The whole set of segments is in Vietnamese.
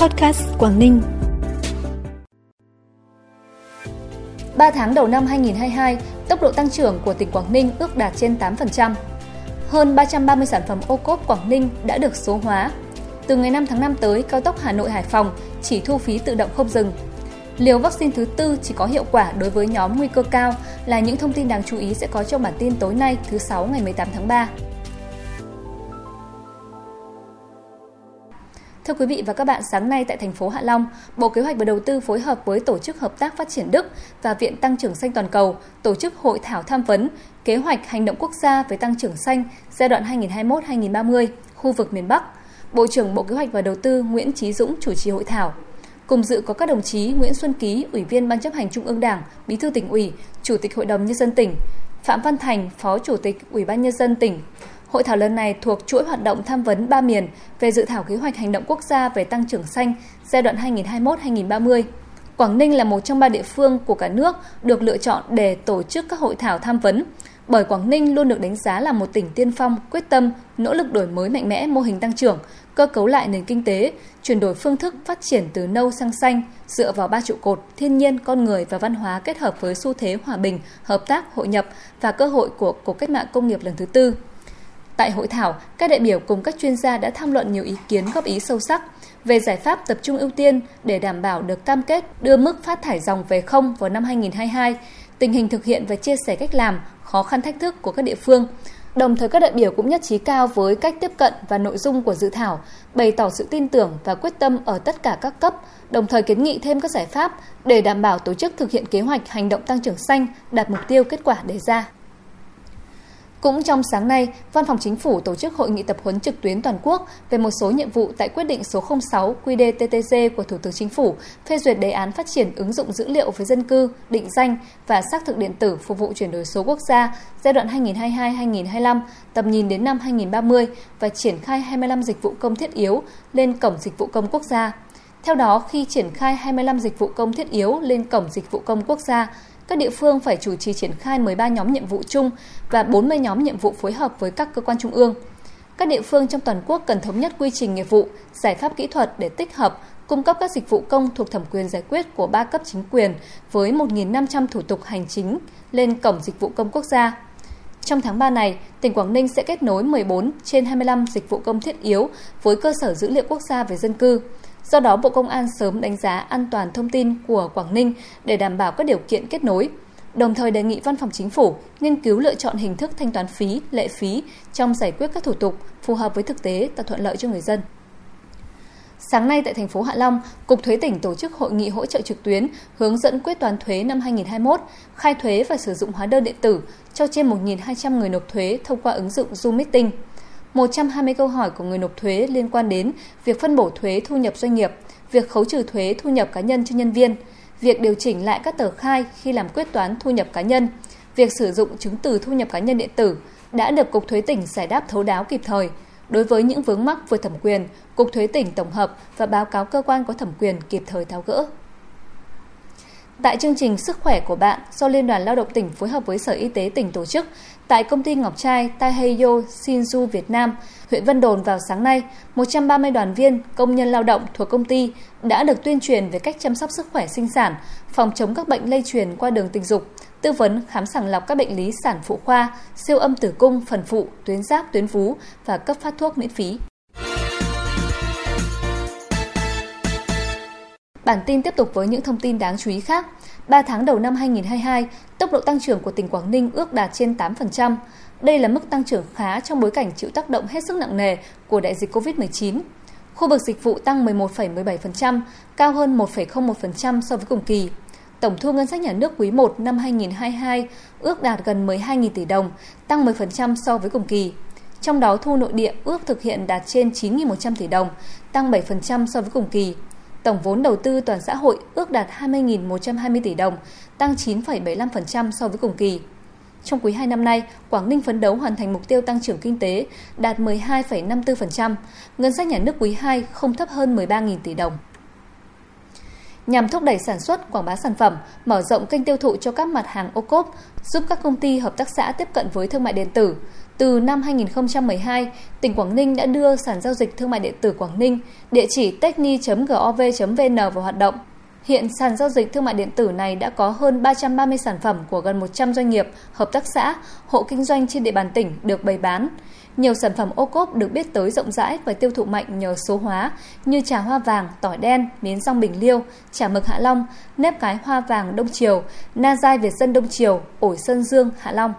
Podcast Quảng Ninh. 3 tháng đầu năm 2022, tốc độ tăng trưởng của tỉnh Quảng Ninh ước đạt trên 8%. Hơn 330 sản phẩm ô cốp Quảng Ninh đã được số hóa. Từ ngày 5 tháng 5 tới, cao tốc Hà Nội Hải Phòng chỉ thu phí tự động không dừng. Liều vaccine thứ tư chỉ có hiệu quả đối với nhóm nguy cơ cao là những thông tin đáng chú ý sẽ có trong bản tin tối nay thứ 6 ngày 18 tháng 3. Thưa quý vị và các bạn, sáng nay tại thành phố Hạ Long, Bộ Kế hoạch và Đầu tư phối hợp với Tổ chức Hợp tác Phát triển Đức và Viện Tăng trưởng Xanh Toàn cầu tổ chức hội thảo tham vấn kế hoạch hành động quốc gia về tăng trưởng xanh giai đoạn 2021-2030 khu vực miền Bắc. Bộ trưởng Bộ Kế hoạch và Đầu tư Nguyễn Chí Dũng chủ trì hội thảo. Cùng dự có các đồng chí Nguyễn Xuân Ký, Ủy viên Ban chấp hành Trung ương Đảng, Bí thư tỉnh ủy, Chủ tịch Hội đồng Nhân dân tỉnh, Phạm Văn Thành, Phó Chủ tịch Ủy ban Nhân dân tỉnh, Hội thảo lần này thuộc chuỗi hoạt động tham vấn ba miền về dự thảo kế hoạch hành động quốc gia về tăng trưởng xanh giai đoạn 2021-2030. Quảng Ninh là một trong ba địa phương của cả nước được lựa chọn để tổ chức các hội thảo tham vấn, bởi Quảng Ninh luôn được đánh giá là một tỉnh tiên phong, quyết tâm, nỗ lực đổi mới mạnh mẽ mô hình tăng trưởng, cơ cấu lại nền kinh tế, chuyển đổi phương thức phát triển từ nâu sang xanh, dựa vào ba trụ cột thiên nhiên, con người và văn hóa kết hợp với xu thế hòa bình, hợp tác, hội nhập và cơ hội của cuộc cách mạng công nghiệp lần thứ tư. Tại hội thảo, các đại biểu cùng các chuyên gia đã tham luận nhiều ý kiến góp ý sâu sắc về giải pháp tập trung ưu tiên để đảm bảo được cam kết đưa mức phát thải dòng về không vào năm 2022, tình hình thực hiện và chia sẻ cách làm, khó khăn thách thức của các địa phương. Đồng thời các đại biểu cũng nhất trí cao với cách tiếp cận và nội dung của dự thảo, bày tỏ sự tin tưởng và quyết tâm ở tất cả các cấp, đồng thời kiến nghị thêm các giải pháp để đảm bảo tổ chức thực hiện kế hoạch hành động tăng trưởng xanh đạt mục tiêu kết quả đề ra. Cũng trong sáng nay, Văn phòng Chính phủ tổ chức hội nghị tập huấn trực tuyến toàn quốc về một số nhiệm vụ tại quyết định số 06 QĐ-TTG của Thủ tướng Chính phủ phê duyệt đề án phát triển ứng dụng dữ liệu về dân cư, định danh và xác thực điện tử phục vụ chuyển đổi số quốc gia giai đoạn 2022-2025, tầm nhìn đến năm 2030 và triển khai 25 dịch vụ công thiết yếu lên cổng dịch vụ công quốc gia. Theo đó, khi triển khai 25 dịch vụ công thiết yếu lên cổng dịch vụ công quốc gia, các địa phương phải chủ trì triển khai 13 nhóm nhiệm vụ chung và 40 nhóm nhiệm vụ phối hợp với các cơ quan trung ương. Các địa phương trong toàn quốc cần thống nhất quy trình nghiệp vụ, giải pháp kỹ thuật để tích hợp, cung cấp các dịch vụ công thuộc thẩm quyền giải quyết của ba cấp chính quyền với 1.500 thủ tục hành chính lên cổng dịch vụ công quốc gia. Trong tháng 3 này, tỉnh Quảng Ninh sẽ kết nối 14 trên 25 dịch vụ công thiết yếu với cơ sở dữ liệu quốc gia về dân cư. Do đó, Bộ Công an sớm đánh giá an toàn thông tin của Quảng Ninh để đảm bảo các điều kiện kết nối. Đồng thời đề nghị Văn phòng Chính phủ nghiên cứu lựa chọn hình thức thanh toán phí, lệ phí trong giải quyết các thủ tục phù hợp với thực tế và thuận lợi cho người dân. Sáng nay tại thành phố Hạ Long, Cục Thuế tỉnh tổ chức hội nghị hỗ trợ trực tuyến hướng dẫn quyết toán thuế năm 2021, khai thuế và sử dụng hóa đơn điện tử cho trên 1.200 người nộp thuế thông qua ứng dụng Zoom Meeting. 120 câu hỏi của người nộp thuế liên quan đến việc phân bổ thuế thu nhập doanh nghiệp, việc khấu trừ thuế thu nhập cá nhân cho nhân viên, việc điều chỉnh lại các tờ khai khi làm quyết toán thu nhập cá nhân, việc sử dụng chứng từ thu nhập cá nhân điện tử đã được Cục Thuế tỉnh giải đáp thấu đáo kịp thời. Đối với những vướng mắc vượt thẩm quyền, Cục Thuế tỉnh tổng hợp và báo cáo cơ quan có thẩm quyền kịp thời tháo gỡ. Tại chương trình Sức khỏe của bạn do Liên đoàn Lao động tỉnh phối hợp với Sở Y tế tỉnh tổ chức tại công ty Ngọc Trai taiheyo Shinju Việt Nam, huyện Vân Đồn vào sáng nay, 130 đoàn viên, công nhân lao động thuộc công ty đã được tuyên truyền về cách chăm sóc sức khỏe sinh sản, phòng chống các bệnh lây truyền qua đường tình dục, tư vấn khám sàng lọc các bệnh lý sản phụ khoa, siêu âm tử cung, phần phụ, tuyến giáp, tuyến vú và cấp phát thuốc miễn phí. Bản tin tiếp tục với những thông tin đáng chú ý khác. 3 tháng đầu năm 2022, tốc độ tăng trưởng của tỉnh Quảng Ninh ước đạt trên 8%. Đây là mức tăng trưởng khá trong bối cảnh chịu tác động hết sức nặng nề của đại dịch COVID-19. Khu vực dịch vụ tăng 11,17%, cao hơn 1,01% so với cùng kỳ. Tổng thu ngân sách nhà nước quý 1 năm 2022 ước đạt gần 12.000 tỷ đồng, tăng 10% so với cùng kỳ. Trong đó thu nội địa ước thực hiện đạt trên 9.100 tỷ đồng, tăng 7% so với cùng kỳ. Tổng vốn đầu tư toàn xã hội ước đạt 20.120 tỷ đồng, tăng 9,75% so với cùng kỳ. Trong quý 2 năm nay, Quảng Ninh phấn đấu hoàn thành mục tiêu tăng trưởng kinh tế đạt 12,54%, ngân sách nhà nước quý 2 không thấp hơn 13.000 tỷ đồng. Nhằm thúc đẩy sản xuất, quảng bá sản phẩm, mở rộng kênh tiêu thụ cho các mặt hàng ô cốp, giúp các công ty hợp tác xã tiếp cận với thương mại điện tử, từ năm 2012, tỉnh Quảng Ninh đã đưa sàn giao dịch thương mại điện tử Quảng Ninh, địa chỉ techni.gov.vn vào hoạt động. Hiện sàn giao dịch thương mại điện tử này đã có hơn 330 sản phẩm của gần 100 doanh nghiệp, hợp tác xã, hộ kinh doanh trên địa bàn tỉnh được bày bán. Nhiều sản phẩm ô cốp được biết tới rộng rãi và tiêu thụ mạnh nhờ số hóa như trà hoa vàng, tỏi đen, miến rong bình liêu, trà mực Hạ Long, nếp cái hoa vàng Đông Triều, na dai Việt dân Đông Triều, ổi Sơn Dương, Hạ Long.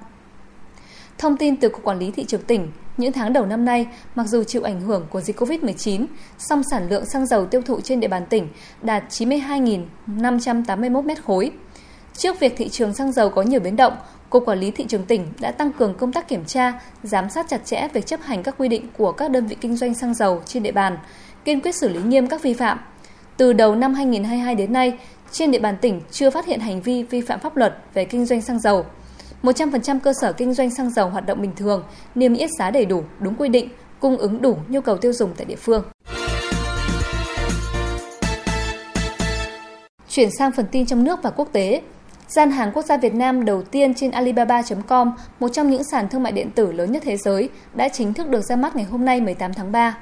Thông tin từ Cục Quản lý Thị trường tỉnh, những tháng đầu năm nay, mặc dù chịu ảnh hưởng của dịch COVID-19, song sản lượng xăng dầu tiêu thụ trên địa bàn tỉnh đạt 92.581 mét khối. Trước việc thị trường xăng dầu có nhiều biến động, Cục Quản lý Thị trường tỉnh đã tăng cường công tác kiểm tra, giám sát chặt chẽ việc chấp hành các quy định của các đơn vị kinh doanh xăng dầu trên địa bàn, kiên quyết xử lý nghiêm các vi phạm. Từ đầu năm 2022 đến nay, trên địa bàn tỉnh chưa phát hiện hành vi vi phạm pháp luật về kinh doanh xăng dầu. 100% cơ sở kinh doanh xăng dầu hoạt động bình thường, niêm yết giá đầy đủ, đúng quy định, cung ứng đủ nhu cầu tiêu dùng tại địa phương. Chuyển sang phần tin trong nước và quốc tế, Gian hàng quốc gia Việt Nam đầu tiên trên Alibaba.com, một trong những sàn thương mại điện tử lớn nhất thế giới, đã chính thức được ra mắt ngày hôm nay 18 tháng 3.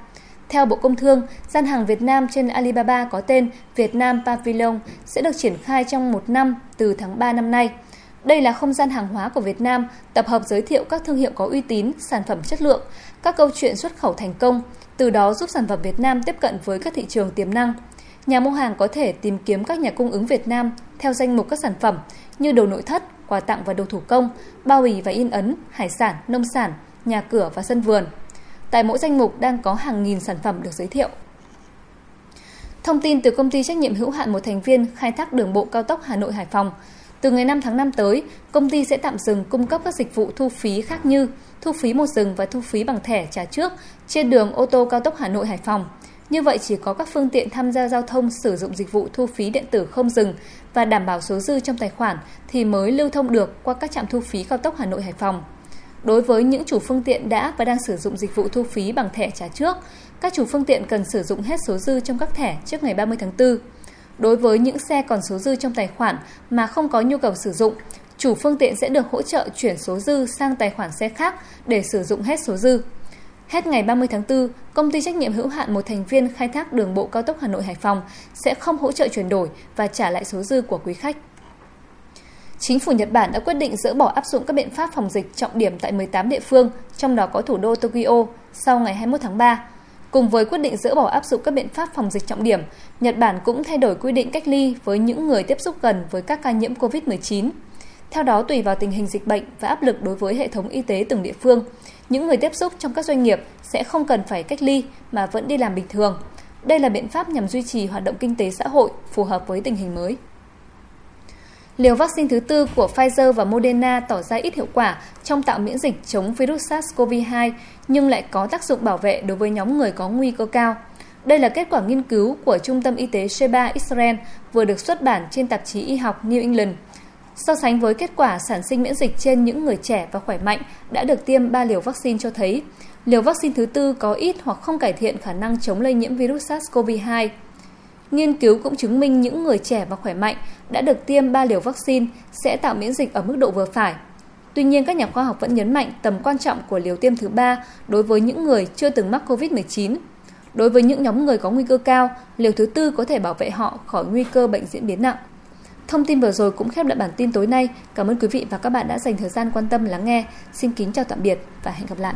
Theo Bộ Công Thương, gian hàng Việt Nam trên Alibaba có tên Việt Nam Pavilion sẽ được triển khai trong một năm từ tháng 3 năm nay. Đây là không gian hàng hóa của Việt Nam, tập hợp giới thiệu các thương hiệu có uy tín, sản phẩm chất lượng, các câu chuyện xuất khẩu thành công, từ đó giúp sản phẩm Việt Nam tiếp cận với các thị trường tiềm năng. Nhà mua hàng có thể tìm kiếm các nhà cung ứng Việt Nam theo danh mục các sản phẩm như đồ nội thất, quà tặng và đồ thủ công, bao bì và in ấn, hải sản, nông sản, nhà cửa và sân vườn. Tại mỗi danh mục đang có hàng nghìn sản phẩm được giới thiệu. Thông tin từ công ty trách nhiệm hữu hạn một thành viên khai thác đường bộ cao tốc Hà Nội Hải Phòng, từ ngày 5 tháng 5 tới, công ty sẽ tạm dừng cung cấp các dịch vụ thu phí khác như thu phí một dừng và thu phí bằng thẻ trả trước trên đường ô tô cao tốc Hà Nội Hải Phòng. Như vậy chỉ có các phương tiện tham gia giao thông sử dụng dịch vụ thu phí điện tử không dừng và đảm bảo số dư trong tài khoản thì mới lưu thông được qua các trạm thu phí cao tốc Hà Nội Hải Phòng. Đối với những chủ phương tiện đã và đang sử dụng dịch vụ thu phí bằng thẻ trả trước, các chủ phương tiện cần sử dụng hết số dư trong các thẻ trước ngày 30 tháng 4. Đối với những xe còn số dư trong tài khoản mà không có nhu cầu sử dụng, chủ phương tiện sẽ được hỗ trợ chuyển số dư sang tài khoản xe khác để sử dụng hết số dư. Hết ngày 30 tháng 4, công ty trách nhiệm hữu hạn một thành viên khai thác đường bộ cao tốc Hà Nội Hải Phòng sẽ không hỗ trợ chuyển đổi và trả lại số dư của quý khách. Chính phủ Nhật Bản đã quyết định dỡ bỏ áp dụng các biện pháp phòng dịch trọng điểm tại 18 địa phương, trong đó có thủ đô Tokyo, sau ngày 21 tháng 3. Cùng với quyết định dỡ bỏ áp dụng các biện pháp phòng dịch trọng điểm, Nhật Bản cũng thay đổi quy định cách ly với những người tiếp xúc gần với các ca nhiễm COVID-19. Theo đó, tùy vào tình hình dịch bệnh và áp lực đối với hệ thống y tế từng địa phương, những người tiếp xúc trong các doanh nghiệp sẽ không cần phải cách ly mà vẫn đi làm bình thường. Đây là biện pháp nhằm duy trì hoạt động kinh tế xã hội phù hợp với tình hình mới. Liều vaccine thứ tư của Pfizer và Moderna tỏ ra ít hiệu quả trong tạo miễn dịch chống virus SARS-CoV-2 nhưng lại có tác dụng bảo vệ đối với nhóm người có nguy cơ cao. Đây là kết quả nghiên cứu của Trung tâm Y tế Sheba Israel vừa được xuất bản trên tạp chí y học New England. So sánh với kết quả sản sinh miễn dịch trên những người trẻ và khỏe mạnh đã được tiêm 3 liều vaccine cho thấy, liều vaccine thứ tư có ít hoặc không cải thiện khả năng chống lây nhiễm virus SARS-CoV-2. Nghiên cứu cũng chứng minh những người trẻ và khỏe mạnh đã được tiêm 3 liều vaccine sẽ tạo miễn dịch ở mức độ vừa phải. Tuy nhiên, các nhà khoa học vẫn nhấn mạnh tầm quan trọng của liều tiêm thứ ba đối với những người chưa từng mắc COVID-19. Đối với những nhóm người có nguy cơ cao, liều thứ tư có thể bảo vệ họ khỏi nguy cơ bệnh diễn biến nặng. Thông tin vừa rồi cũng khép lại bản tin tối nay. Cảm ơn quý vị và các bạn đã dành thời gian quan tâm lắng nghe. Xin kính chào tạm biệt và hẹn gặp lại.